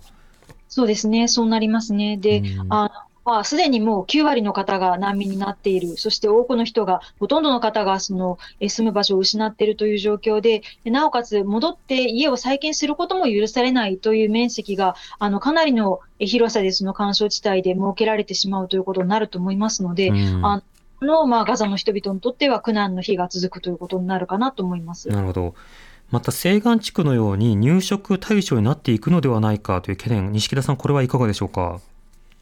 そうですね、そうなりますね。で、うんあのまあ、すでにもう9割の方が難民になっている、そして多くの人が、ほとんどの方がそのえ住む場所を失っているという状況で、でなおかつ戻って家を再建することも許されないという面積が、あのかなりのえ広さでその干渉地帯で設けられてしまうということになると思いますので、うんあこのまあガザの人々にとっては苦難の日が続くということになるかなと思います。なるほど。また西岸地区のように入植対象になっていくのではないかという懸念、錦田さん、これはいかがでしょうか？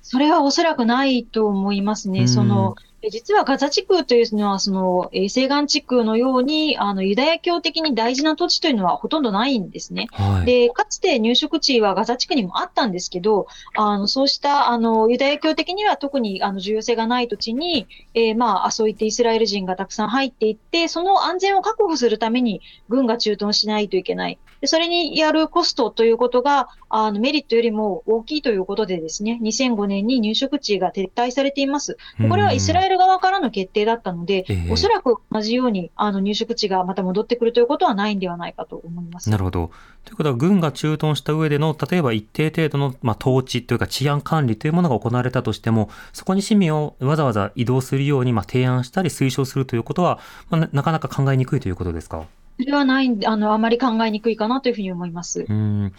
それはおそらくないと思いますね。うんそのえ実はガザ地区というのは、そのえー西岸地区のようにあのユダヤ教的に大事な土地というのはほとんどないんですね。はい。で、かつて入植地はガザ地区にもあったんですけど、あのそうしたあのユダヤ教的には特にあの重要性がない土地に、えーまあ、そういってイスラエル人がたくさん入っていって、その安全を確保するために軍が駐屯しないといけない。でそれにやるコストということがあのメリットよりも大きいということでですね、2005年に入植地が撤退されています。これはイスラエル側からの決定だったので、ええおそらく同じようにあの入植地がまた戻ってくるということはないんではないかと思います。なるほど。ということは、軍が駐屯した上での、例えば一定程度の、まあ、統治というか治安管理というものが行われたとしても、そこに市民をわざわざ移動するように、まあ、提案したり推奨するということは、まあ、ななかなか考えにくいということですか？それはないんで、あの、あまり考えにくいかなというふうに思います。うん。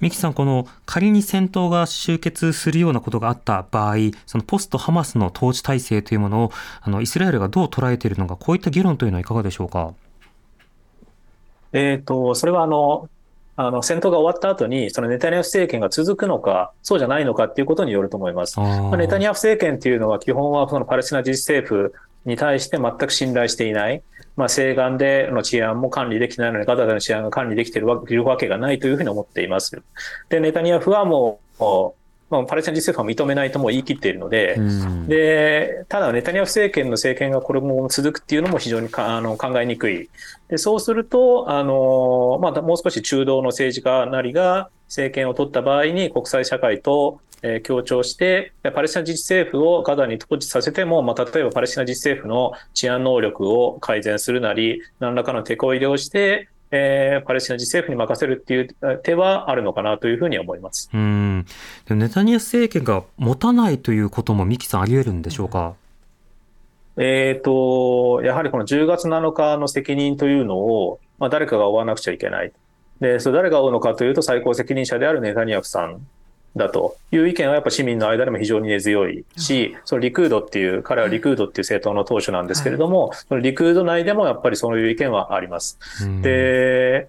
ミキさん、この仮に戦闘が終結するようなことがあった場合、そのポストハマスの統治体制というものを、あの、イスラエルがどう捉えているのか、こういった議論というのはいかがでしょうか？えっと、それはあの、あの戦闘が終わった後に、そのネタニヤフ政権が続くのか、そうじゃないのかっていうことによると思います。まあ、ネタニヤフ政権っていうのは、基本はそのパレスチナ自治政府に対して全く信頼していない、まあ、西岸での治安も管理できないのに、ガザでの治安が管理できているわけがないというふうに思っています。で、ネタニヤフは、もうまあ、パレスチナ自治政府は認めないともう言い切っているので、うんで、ただネタニヤフ政権の政権がこれも続くっていうのも非常にかあの考えにくい。で、そうすると、あの、まあ、もう少し中道の政治家なりが政権を取った場合に国際社会と、え調して、パレスチナ自治政府をガザに統治させても、まあ、例えばパレスチナ自治政府の治安能力を改善するなり、何らかの手こ入れをして、えーパレスチナ自治政府に任せるっていうえー手はあるのかなというふうに思います。うん。ネタニヤフ政権が持たないということも、ミキさんあり得るんでしょうか？えっ、と、やはりこの10月7日の責任というのを、まあ、誰かが負わなくちゃいけない。で、それ誰が負うのかというと、最高責任者であるネタニヤフさんだという意見はやっぱ市民の間でも非常に根強いし、そのリクードっていう、彼はリクードっていう政党の党首なんですけれども、そのリクード内でもやっぱりそういう意見はあります。うんで、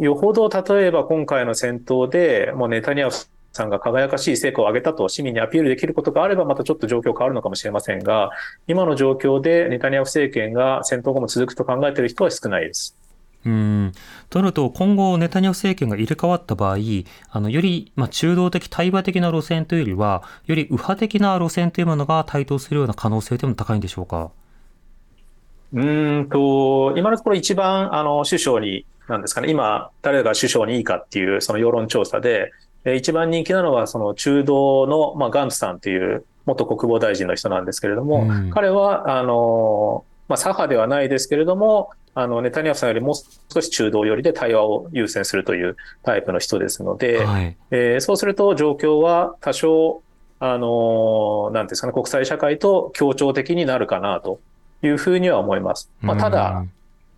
よほど例えば今回の戦闘で、もうネタニヤフさんが輝かしい成果を上げたと市民にアピールできることがあれば、またちょっと状況変わるのかもしれませんが、今の状況でネタニヤフ政権が戦闘後も続くと考えている人は少ないです。うん。となると、今後、ネタニヤフ政権が入れ替わった場合、あの、より、まあ、中道的、対話的な路線というよりは、より右派的な路線というものが台頭するような可能性というのも高いんでしょうか？うーんと、今のところ一番、あの、首相に、なんですかね、今、誰が首相にいいかっていう、その世論調査で、え一番人気なのは、その中道の、まあ、ガンツさんという元国防大臣の人なんですけれども、うん彼は、あの、まあ、左派ではないですけれども、あの、ネタニヤフさんよりもう少し中道寄りで対話を優先するというタイプの人ですので、はい。えーそうすると状況は多少、あのーなんていうんですかね、国際社会と協調的になるかなというふうには思います。まあ、たうだん、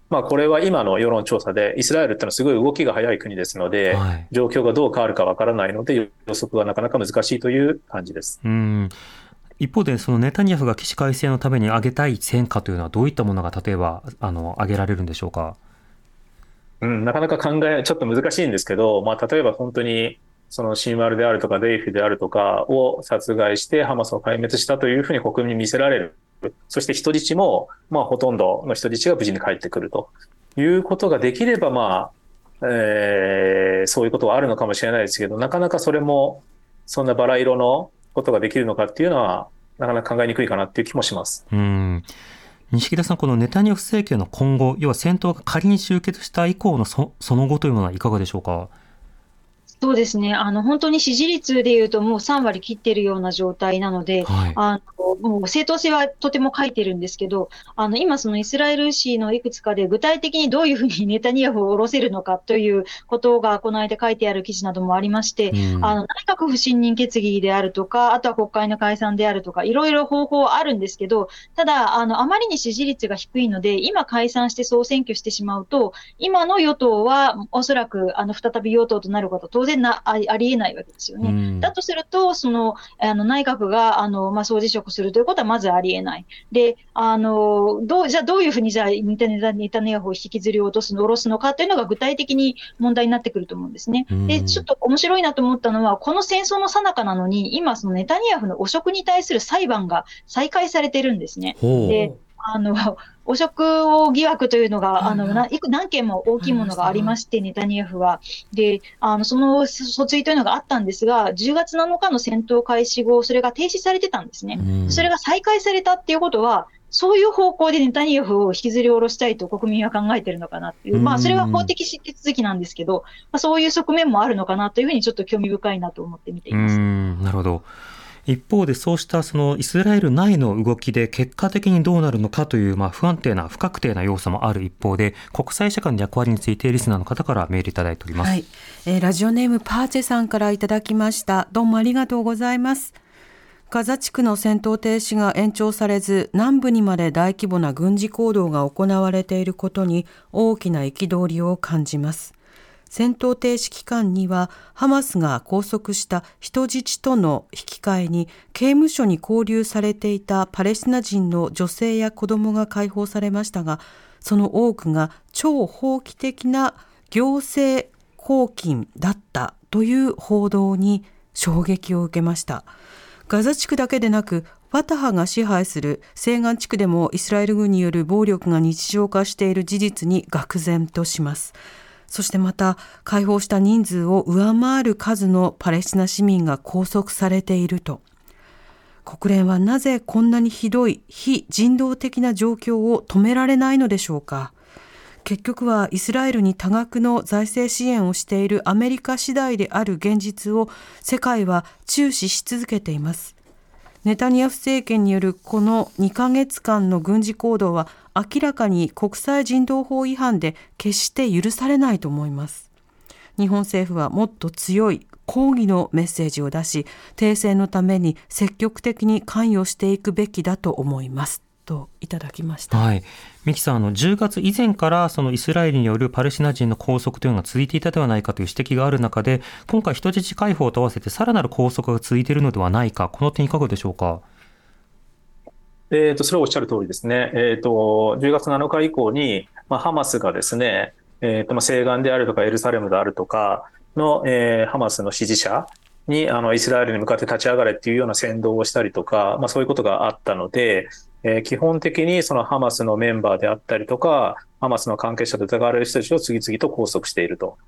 まあ、これは今の世論調査で、イスラエルってのはすごい動きが早い国ですので、はい。状況がどう変わるかわからないので、予測はなかなか難しいという感じです。うん。一方で、そのネタニヤフが起死回生のために挙げたい戦果というのは、どういったものが例えば、あの、挙げられるんでしょうか？うん、なかなか考え、ちょっと難しいんですけど、まあ、例えば本当に、そのシンワルであるとか、デイフであるとかを殺害して、ハマスを壊滅したというふうに国民に見せられる。そして人質も、まあ、ほとんどの人質が無事に帰ってくるということができれば、まあ、えーそういうことはあるのかもしれないですけど、なかなかそれも、そんなバラ色のことができるのかっていうのは、なかなか考えにくいかなっていう気もします。うん。西木田さん、このネタニヤフ政権の今後、要は戦闘が仮に終結した以降のそその後というものはいかがでしょうか？そうですね。あの、本当に支持率でいうともう3割切っているような状態なので、はい。あもう正当性はとても書いてるんですけど、あの、今そのイスラエル紙のいくつかで具体的にどういうふうにネタニヤフを下ろせるのかということがこの間書いてある記事などもありまして、うんあの、内閣不信任決議であるとか、あとは国会の解散であるとか、いろいろ方法あるんですけど、ただ、あの、あまりに支持率が低いので、今解散して総選挙してしまうと、今の与党はおそらく、あの、再び与党となることは当然な、あありえないわけですよね。うんだとすると、その、あの、内閣が、あの、まあ、総辞職するということはまずありえない。で、あの、どう、じゃあどういうふうに、じゃあ、ネタネタネタネヤフを引きずり落とすの、下ろすのかというのが具体的に問題になってくると思うんですね。うんで、ちょっと面白いなと思ったのは、この戦争の最中なのに、今、そのネタニヤフの汚職に対する裁判が再開されてるんですね。であの、汚職を疑惑というのが、あの、はいないく何件も大きいものがありまして、ネタニヤフは。で、あの、その訴追というのがあったんですが、10月7日の戦闘開始後、それが停止されてたんですね。うんそれが再開されたっていうことは、そういう方向でネタニヤフを引きずり下ろしたいと国民は考えてるのかなっていう、まあ、それは法的手続きなんですけど、まあ、そういう側面もあるのかなというふうにちょっと興味深いなと思って見ていうます。んなるほど。一方でそうしたそのイスラエル内の動きで結果的にどうなるのかというまあ不安定な不確定な要素もある一方で国際社会の役割についてリスナーの方からメールいただいております。はい、えーラジオネームパーチェさんからいただきました。どうもありがとうございます。ガザ地区の戦闘停止が延長されず、南部にまで大規模な軍事行動が行われていることに大きな憤りを感じます。戦闘停止期間にはハマスが拘束した人質との引き換えに刑務所に拘留されていたパレスチナ人の女性や子供が解放されましたがその多くが超法規的な行政拘禁だったという報道に衝撃を受けました。ガザ地区だけでなくファタハが支配する西岸地区でもイスラエル軍による暴力が日常化している事実に愕然とします。そしてまた解放した人数を上回る数のパレスチナ市民が拘束されていると。国連はなぜこんなにひどい非人道的な状況を止められないのでしょうか。結局はイスラエルに多額の財政支援をしているアメリカ次第である現実を世界は注視し続けています。ネタニヤフ政権によるこの2ヶ月間の軍事行動は明らかに国際人道法違反で決して許されないと思います。日本政府はもっと強い抗議のメッセージを出し停戦のために積極的に関与していくべきだと思います。といただきました、はい。ミキさん、あの、10月以前から、そのイスラエルによるパレスチナ人の拘束というのが続いていたではないかという指摘がある中で、今回人質解放と合わせてさらなる拘束が続いているのではないか、この点いかがでしょうか？えー、とそれはおっしゃる通りですね、えー、と10月7日以降に、まあ、ハマスがですね、えーとまあ、西岸であるとかエルサレムであるとかの、えーハマスの支持者にあのイスラエルに向かって立ち上がれっていうような先導をしたりとか、まあ、そういうことがあったので、えー基本的にそのハマスのメンバーであったりとか、ハマスの関係者と疑われる人たちを次々と拘束していると。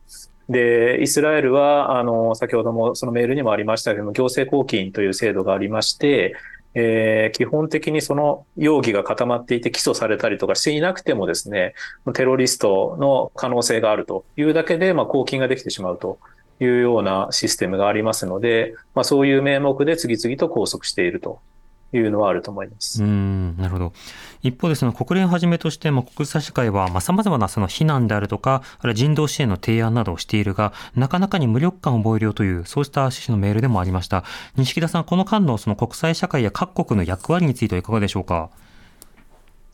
で、イスラエルは、あの、先ほどもそのメールにもありましたけども、行政拘禁という制度がありまして、えー基本的にその容疑が固まっていて起訴されたりとかしていなくてもですね、テロリストの可能性があるというだけで、まあ、拘禁ができてしまうというようなシステムがありますので、まあ、そういう名目で次々と拘束しているというのはあると思います。うん、なるほど。一方で、その国連をはじめとして、まあ、国際社会はさ、まざまなその非難であるとか、あるいは人道支援の提案などをしているが、なかなかに無力感を覚えるよという、そうした趣旨のメールでもありました。錦田さん、この間のその国際社会や各国の役割についてはいかがでしょうか？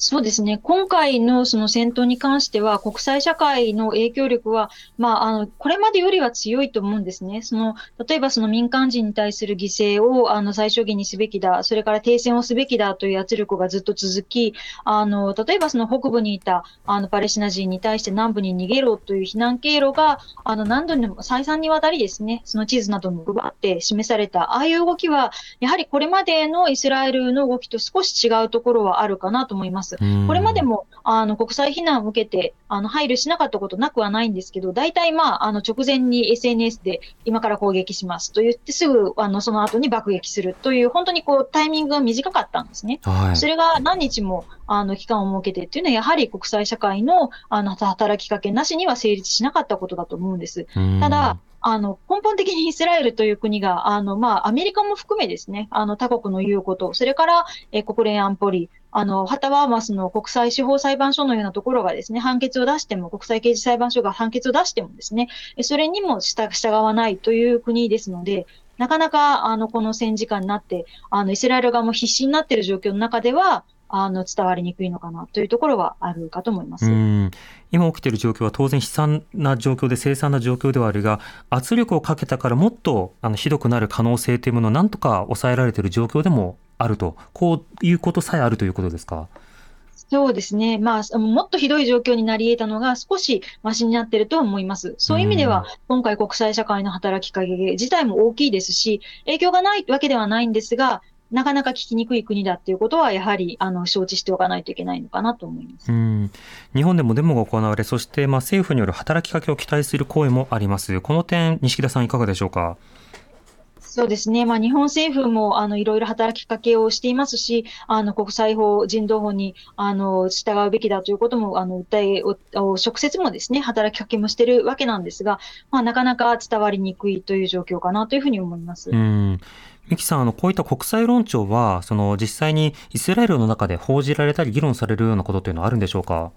そうですね。今回のその戦闘に関しては、国際社会の影響力は、まあ、あの、これまでよりは強いと思うんですね。その、例えばその民間人に対する犠牲を、あの、最小限にすべきだ、それから停戦をすべきだという圧力がずっと続き、あの、例えばその北部にいた、あの、パレスチナ人に対して南部に逃げろという避難経路が、あの、何度にも再三にわたりですね、その地図なども配って示された、ああいう動きは、やはりこれまでのイスラエルの動きと少し違うところはあるかなと思います。うんこれまでもあの国際非難を受けてあの配慮しなかったことなくはないんですけど、大体、まあ、あの直前に SNS で今から攻撃しますと言って、すぐあのその後に爆撃するという、本当にこうタイミングが短かったんですね。はい。それが何日もあの、期間を設けてっていうのは、やはり国際社会の、あの、働きかけなしには成立しなかったことだと思うんです。ただ、あの、根本的にイスラエルという国が、あの、まあ、アメリカも含めですね、あの、他国の言うこと、それから、え国連安保理、あの、ハタワーマスの国際司法裁判所のようなところがですね、判決を出しても、国際刑事裁判所が判決を出してもですね、それにも従わないという国ですので、なかなか、あの、この戦時下になって、あの、イスラエル側も必死になっている状況の中では、あの、伝わりにくいのかなというところはあるかと思います。今起きている状況は当然悲惨な状況で凄惨な状況ではあるが、圧力をかけたからもっとあのひどくなる可能性というものをなんとか抑えられている状況でもあると、こういうことさえあるということですか？そうですね。まあ、もっとひどい状況になり得たのが少しマシになっていると思います。そういう意味では、今回国際社会の働きかけ自体も大きいですし、影響がないわけではないんですが、なかなか聞きにくい国だっていうことは、やはりあの承知しておかないといけないのかなと思いますうん日本でもデモが行われ、そしてまあ政府による働きかけを期待する声もあります。この点、西田さん、いかがでしょうか？そうですね。まあ、日本政府も、あの、いろいろ働きかけをしていますし、あの、国際法、人道法に、あの、従うべきだということも、あの、訴えを、直接もですね、働きかけもしてるわけなんですが、まあ、なかなか伝わりにくいという状況かなというふうに思います。うん三木さん、あの、こういった国際論調は、その、実際にイスラエルの中で報じられたり議論されるようなことというのはあるんでしょうか？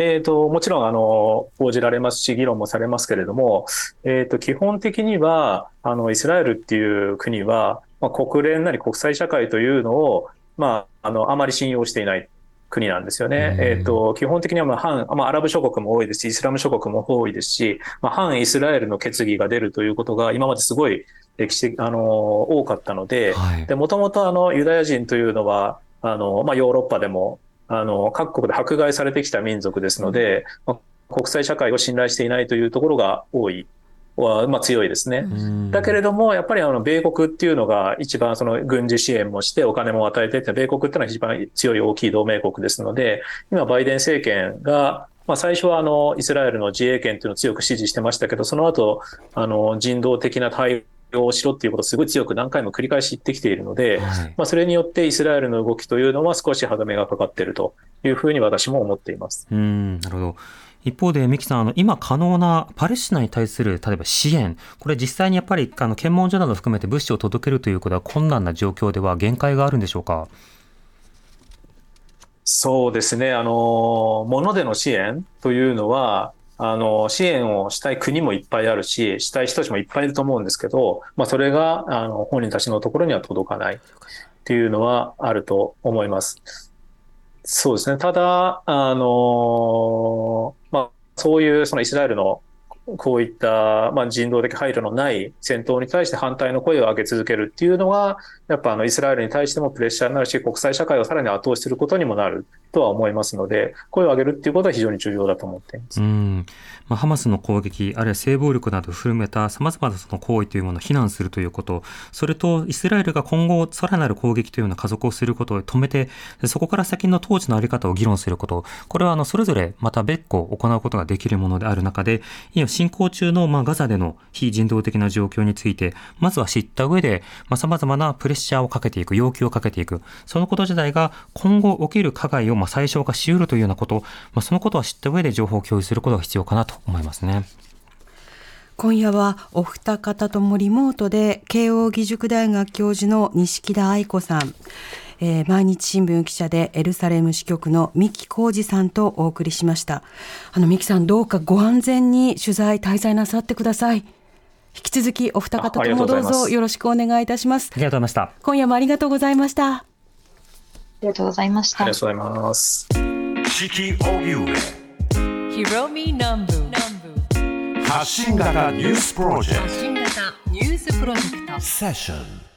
えーと、もちろんあの報じられますし、議論もされますけれども、えーと、基本的にはあのイスラエルっていう国は、まあ、国連なり国際社会というのを、まあ、あのあまり信用していない。国なんですよね。えっ、ー、と、基本的にはまあ反、まあ、アラブ諸国も多いですし、イスラム諸国も多いですし、まあ、反イスラエルの決議が出るということが今まですごい歴史的、あの、多かったので、もともとあの、ユダヤ人というのは、あの、まあ、ヨーロッパでも、あの、各国で迫害されてきた民族ですので、まあ、国際社会を信頼していないというところが多い。は、まあ、強いですね。だけれども、やっぱりあの、米国っていうのが一番その軍事支援もしてお金も与えてって、米国っていうのは一番強い大きい同盟国ですので、今バイデン政権が、まあ、最初はあの、イスラエルの自衛権っていうのを強く支持してましたけど、その後、あの、人道的な対をしろっていうことをすごい強く何回も繰り返し言ってきているので、はい、まあ、それによってイスラエルの動きというのは少し歯止めがかかっているというふうに私も思っています。うんなるほど一方で、三木さん、あの、今可能なパレスチナに対する、例えば支援、これ実際にやっぱり、あの、検問所など含めて物資を届けるということは困難な状況では限界があるんでしょうか？そうですね。あの、物での支援というのは、あの、支援をしたい国もいっぱいあるし、したい人たちもいっぱいいると思うんですけど、まあ、それが、あの、本人たちのところには届かないっていうのはあると思います。そうですね。ただ、あの、まあ、そういうそのイスラエルのこういった、まあ、人道的配慮のない戦闘に対して反対の声を上げ続けるっていうのが、やっぱあのイスラエルに対してもプレッシャーになるし、国際社会をさらに後押しすることにもなるとは思いますので、声を上げるっていうことは非常に重要だと思っています。うんまあ、ハマスの攻撃、あるいは性暴力などを含めた様々なその行為というものを非難するということ、それとイスラエルが今後さらなる攻撃というような加速をすることを止めて、そこから先の統治のあり方を議論すること、これはあのそれぞれまた別個行うことができるものである中で、今進行中のまあガザでの非人道的な状況について、まずは知った上で、まあ、様々なプレッシャーをかけていく、要求をかけていく、そのこと自体が今後起きる加害をまあ最小化し得るというようなこと、まあ、そのことは知った上で情報を共有することが必要かなと思いますね。今夜はお二方ともリモートで慶應義塾大学教授の錦田愛子さん、えー、毎日新聞記者でエルサレム支局の三木浩二さんとお送りしました。あの三木さんどうかご安全に取材滞在なさってください。引き続きお二方ともどうぞよろしくお願いいたします。ありがとうございました今夜もありがとうございました。ありがとうございました。ありがとうございます。四季荻上ひろみ南部発信型ニュースプロジェクト。発信型ニュースプロジェクト。セッション